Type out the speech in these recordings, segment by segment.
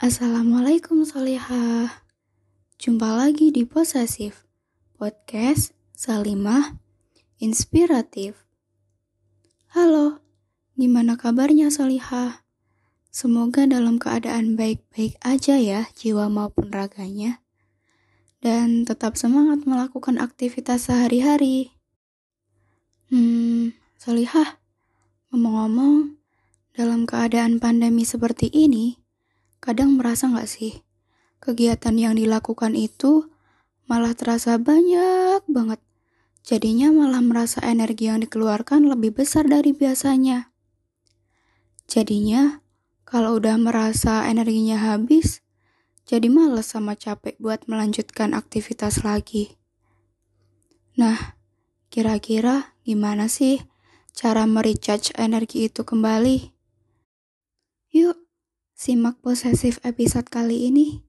Assalamualaikum Solihah. Jumpa lagi di Posesif Podcast Salimah Inspiratif. Halo, gimana kabarnya Solihah? Semoga dalam keadaan baik-baik aja ya jiwa maupun raganya. Dan tetap semangat melakukan aktivitas sehari-hari. Hmm, Solihah, ngomong-ngomong, dalam keadaan pandemi seperti ini, Kadang merasa nggak sih, kegiatan yang dilakukan itu malah terasa banyak banget. Jadinya malah merasa energi yang dikeluarkan lebih besar dari biasanya. Jadinya, kalau udah merasa energinya habis, jadi males sama capek buat melanjutkan aktivitas lagi. Nah, kira-kira gimana sih cara merecharge energi itu kembali? Yuk, Simak posesif episode kali ini.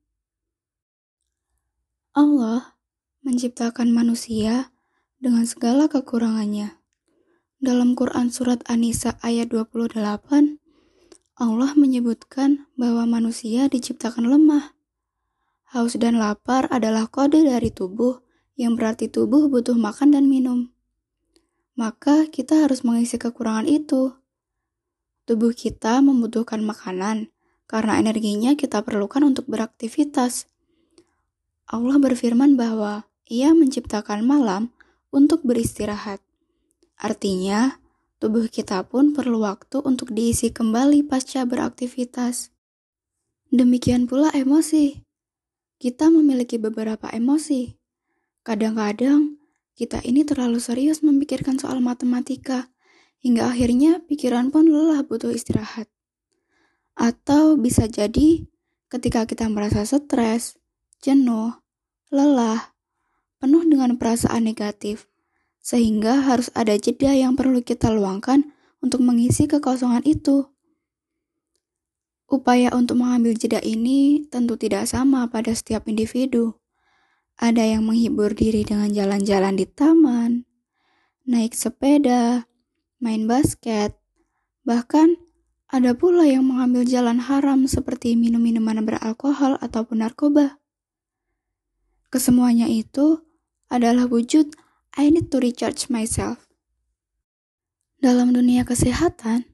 Allah menciptakan manusia dengan segala kekurangannya. Dalam Quran Surat An-Nisa ayat 28, Allah menyebutkan bahwa manusia diciptakan lemah. Haus dan lapar adalah kode dari tubuh yang berarti tubuh butuh makan dan minum. Maka kita harus mengisi kekurangan itu. Tubuh kita membutuhkan makanan, karena energinya kita perlukan untuk beraktivitas. Allah berfirman bahwa Ia menciptakan malam untuk beristirahat. Artinya, tubuh kita pun perlu waktu untuk diisi kembali pasca beraktivitas. Demikian pula emosi. Kita memiliki beberapa emosi. Kadang-kadang, kita ini terlalu serius memikirkan soal matematika, hingga akhirnya pikiran pun lelah butuh istirahat. Atau bisa jadi ketika kita merasa stres, jenuh, lelah, penuh dengan perasaan negatif, sehingga harus ada jeda yang perlu kita luangkan untuk mengisi kekosongan itu. Upaya untuk mengambil jeda ini tentu tidak sama pada setiap individu. Ada yang menghibur diri dengan jalan-jalan di taman, naik sepeda, main basket, bahkan ada pula yang mengambil jalan haram seperti minum minuman beralkohol ataupun narkoba. Kesemuanya itu adalah wujud I need to recharge myself. Dalam dunia kesehatan,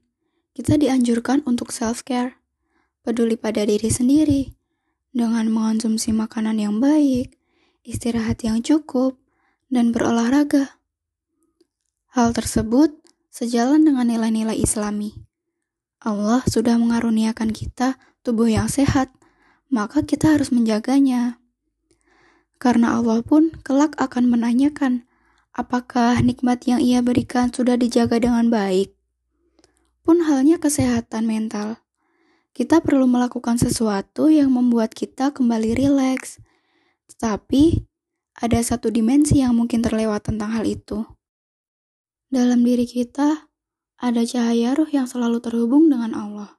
kita dianjurkan untuk self-care, peduli pada diri sendiri, dengan mengonsumsi makanan yang baik, istirahat yang cukup, dan berolahraga. Hal tersebut sejalan dengan nilai-nilai islami Allah sudah mengaruniakan kita tubuh yang sehat, maka kita harus menjaganya. Karena Allah pun kelak akan menanyakan, apakah nikmat yang ia berikan sudah dijaga dengan baik. Pun halnya kesehatan mental. Kita perlu melakukan sesuatu yang membuat kita kembali rileks. Tetapi, ada satu dimensi yang mungkin terlewat tentang hal itu. Dalam diri kita, ada cahaya ruh yang selalu terhubung dengan Allah.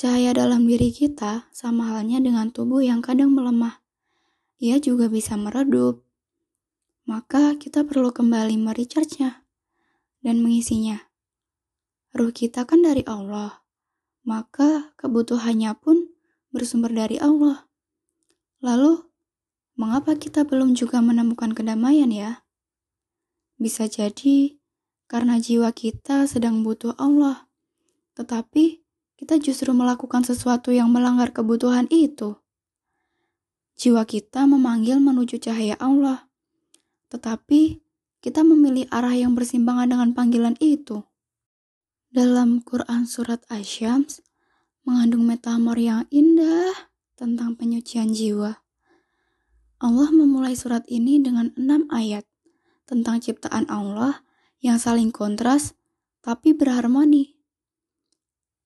Cahaya dalam diri kita sama halnya dengan tubuh yang kadang melemah. Ia juga bisa meredup. Maka kita perlu kembali merecharge-nya dan mengisinya. Ruh kita kan dari Allah, maka kebutuhannya pun bersumber dari Allah. Lalu, mengapa kita belum juga menemukan kedamaian ya? Bisa jadi karena jiwa kita sedang butuh Allah. Tetapi kita justru melakukan sesuatu yang melanggar kebutuhan itu. Jiwa kita memanggil menuju cahaya Allah, tetapi kita memilih arah yang bersimbangan dengan panggilan itu. Dalam Quran Surat Asyams mengandung metamor yang indah tentang penyucian jiwa. Allah memulai surat ini dengan enam ayat tentang ciptaan Allah yang saling kontras tapi berharmoni.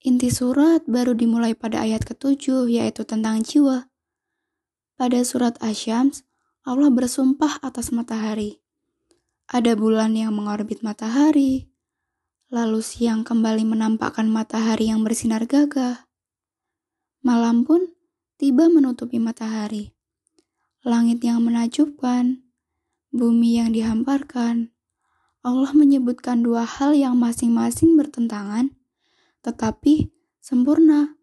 Inti surat baru dimulai pada ayat ketujuh yaitu tentang jiwa. Pada surat Asyams, Allah bersumpah atas matahari. Ada bulan yang mengorbit matahari, lalu siang kembali menampakkan matahari yang bersinar gagah. Malam pun tiba menutupi matahari. Langit yang menakjubkan, bumi yang dihamparkan, Allah menyebutkan dua hal yang masing-masing bertentangan, tetapi sempurna,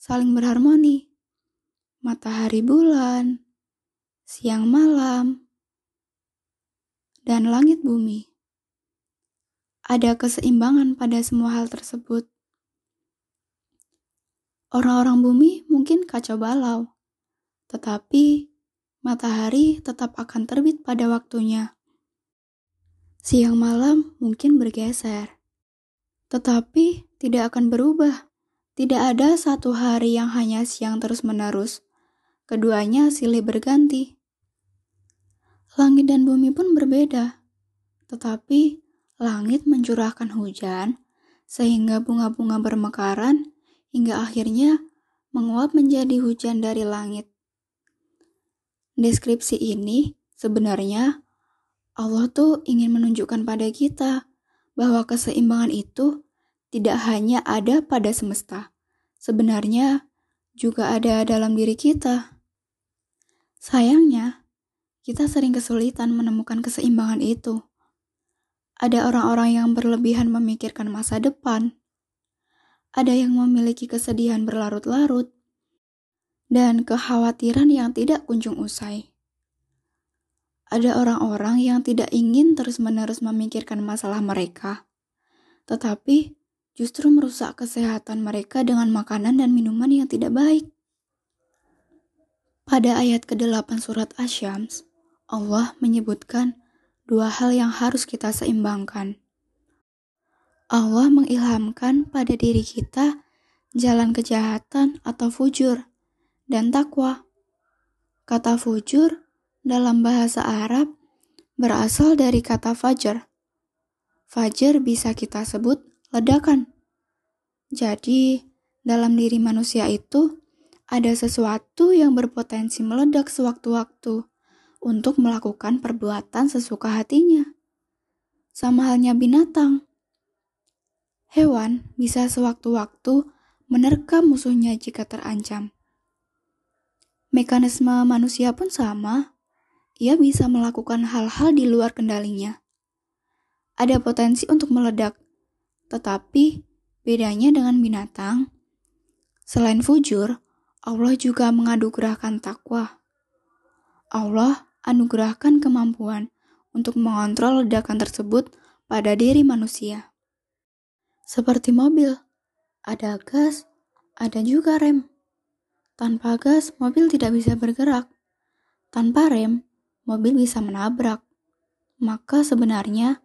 saling berharmoni. matahari bulan, siang malam, dan langit bumi. Ada keseimbangan pada semua hal tersebut. Orang-orang bumi mungkin kacau balau, tetapi matahari tetap akan terbit pada waktunya. Siang malam mungkin bergeser, tetapi tidak akan berubah. Tidak ada satu hari yang hanya siang terus-menerus. Keduanya silih berganti. Langit dan bumi pun berbeda, tetapi langit mencurahkan hujan sehingga bunga-bunga bermekaran hingga akhirnya menguap menjadi hujan dari langit. Deskripsi ini sebenarnya Allah tuh ingin menunjukkan pada kita bahwa keseimbangan itu tidak hanya ada pada semesta, sebenarnya juga ada dalam diri kita. Sayangnya, kita sering kesulitan menemukan keseimbangan itu. Ada orang-orang yang berlebihan memikirkan masa depan. Ada yang memiliki kesedihan berlarut-larut dan kekhawatiran yang tidak kunjung usai. Ada orang-orang yang tidak ingin terus-menerus memikirkan masalah mereka, tetapi justru merusak kesehatan mereka dengan makanan dan minuman yang tidak baik. Pada ayat ke-8 surat Asyams, Allah menyebutkan dua hal yang harus kita seimbangkan. Allah mengilhamkan pada diri kita jalan kejahatan atau fujur dan takwa. Kata fujur dalam bahasa Arab berasal dari kata fajar. Fajar bisa kita sebut ledakan. Jadi, dalam diri manusia itu ada sesuatu yang berpotensi meledak sewaktu-waktu untuk melakukan perbuatan sesuka hatinya. Sama halnya binatang. Hewan bisa sewaktu-waktu menerkam musuhnya jika terancam. Mekanisme manusia pun sama. Ia bisa melakukan hal-hal di luar kendalinya. Ada potensi untuk meledak, tetapi bedanya dengan binatang, selain fujur, Allah juga mengadugerahkan takwa. Allah anugerahkan kemampuan untuk mengontrol ledakan tersebut pada diri manusia. Seperti mobil, ada gas, ada juga rem. Tanpa gas, mobil tidak bisa bergerak. Tanpa rem, mobil bisa menabrak. Maka sebenarnya,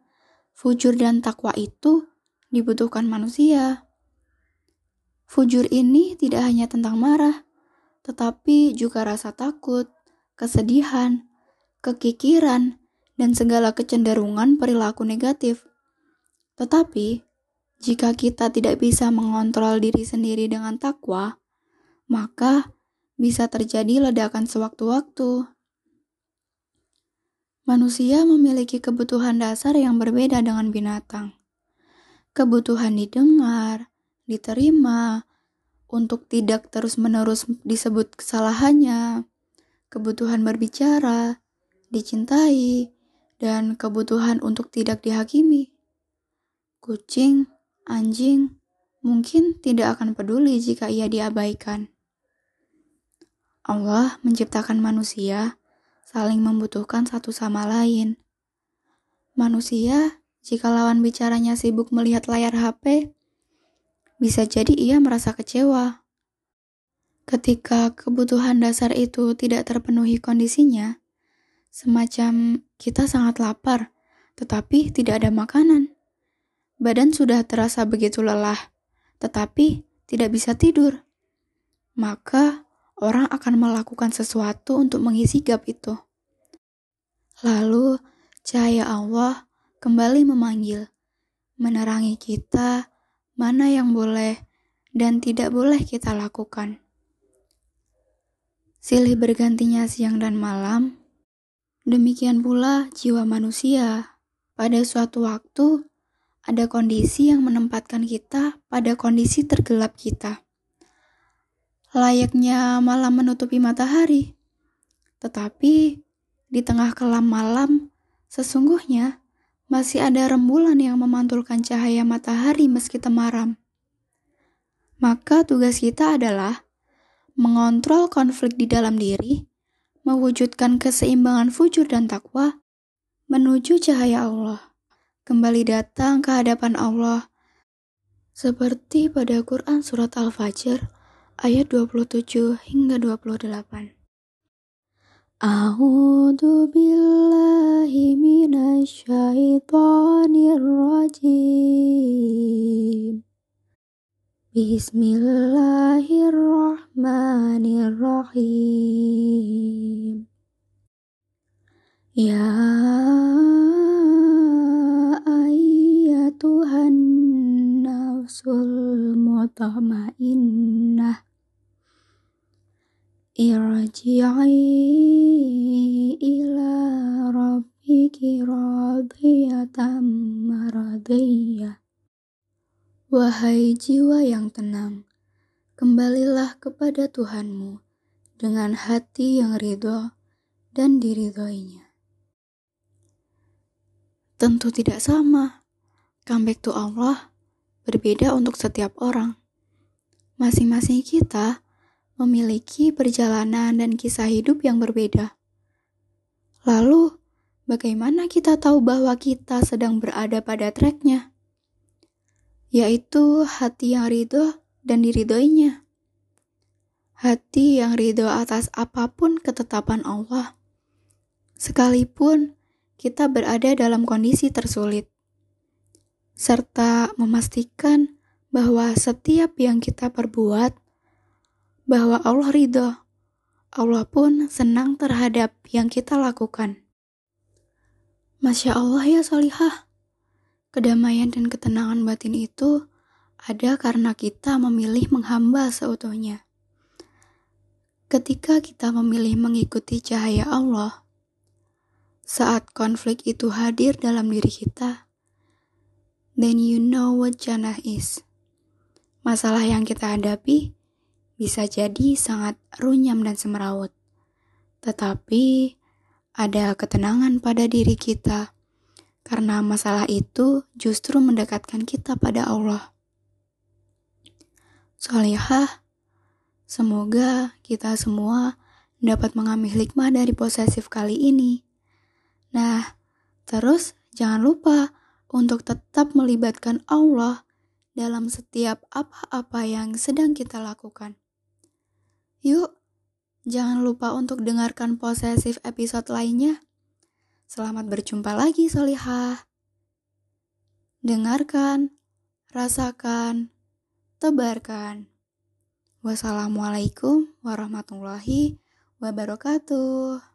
fujur dan takwa itu dibutuhkan manusia. Fujur ini tidak hanya tentang marah, tetapi juga rasa takut, kesedihan, kekikiran, dan segala kecenderungan perilaku negatif. Tetapi, jika kita tidak bisa mengontrol diri sendiri dengan takwa, maka bisa terjadi ledakan sewaktu-waktu. Manusia memiliki kebutuhan dasar yang berbeda dengan binatang kebutuhan didengar, diterima, untuk tidak terus-menerus disebut kesalahannya, kebutuhan berbicara, dicintai, dan kebutuhan untuk tidak dihakimi. Kucing, anjing, mungkin tidak akan peduli jika ia diabaikan. Allah menciptakan manusia saling membutuhkan satu sama lain. Manusia jika lawan bicaranya sibuk melihat layar HP, bisa jadi ia merasa kecewa. Ketika kebutuhan dasar itu tidak terpenuhi kondisinya, semacam kita sangat lapar, tetapi tidak ada makanan. Badan sudah terasa begitu lelah, tetapi tidak bisa tidur. Maka orang akan melakukan sesuatu untuk mengisi gap itu. Lalu, cahaya Allah kembali memanggil, menerangi kita mana yang boleh dan tidak boleh kita lakukan. Silih bergantinya siang dan malam, demikian pula jiwa manusia. Pada suatu waktu, ada kondisi yang menempatkan kita pada kondisi tergelap kita. Layaknya malam menutupi matahari, tetapi di tengah kelam malam, sesungguhnya masih ada rembulan yang memantulkan cahaya matahari meski temaram. Maka tugas kita adalah mengontrol konflik di dalam diri, mewujudkan keseimbangan fujur dan takwa, menuju cahaya Allah, kembali datang ke hadapan Allah, seperti pada Quran Surat Al-Fajr ayat 27 hingga 28. A'udzu billahi minasyaitonir rajim. Bismillahirrahmanirrahim. Ya ayyatuhan nafsul mutmainnah irji'i ila rabbiki radiyatan maradiyah Wahai jiwa yang tenang, kembalilah kepada Tuhanmu dengan hati yang ridho dan diridhoinya. Tentu tidak sama. Comeback to Allah berbeda untuk setiap orang. Masing-masing kita memiliki perjalanan dan kisah hidup yang berbeda. Lalu, bagaimana kita tahu bahwa kita sedang berada pada treknya? Yaitu hati yang ridho dan diridhoinya. Hati yang ridho atas apa pun ketetapan Allah. Sekalipun kita berada dalam kondisi tersulit. Serta memastikan bahwa setiap yang kita perbuat bahwa Allah ridho. Allah pun senang terhadap yang kita lakukan. Masya Allah ya solihah. Kedamaian dan ketenangan batin itu ada karena kita memilih menghamba seutuhnya. Ketika kita memilih mengikuti cahaya Allah, saat konflik itu hadir dalam diri kita, then you know what jannah is. Masalah yang kita hadapi bisa jadi sangat runyam dan semerawut. Tetapi ada ketenangan pada diri kita karena masalah itu justru mendekatkan kita pada Allah. Solihah, semoga kita semua dapat mengambil hikmah dari posesif kali ini. Nah, terus jangan lupa untuk tetap melibatkan Allah dalam setiap apa-apa yang sedang kita lakukan. Yuk, jangan lupa untuk dengarkan posesif episode lainnya. Selamat berjumpa lagi, Solihah. Dengarkan, rasakan, tebarkan. Wassalamualaikum warahmatullahi wabarakatuh.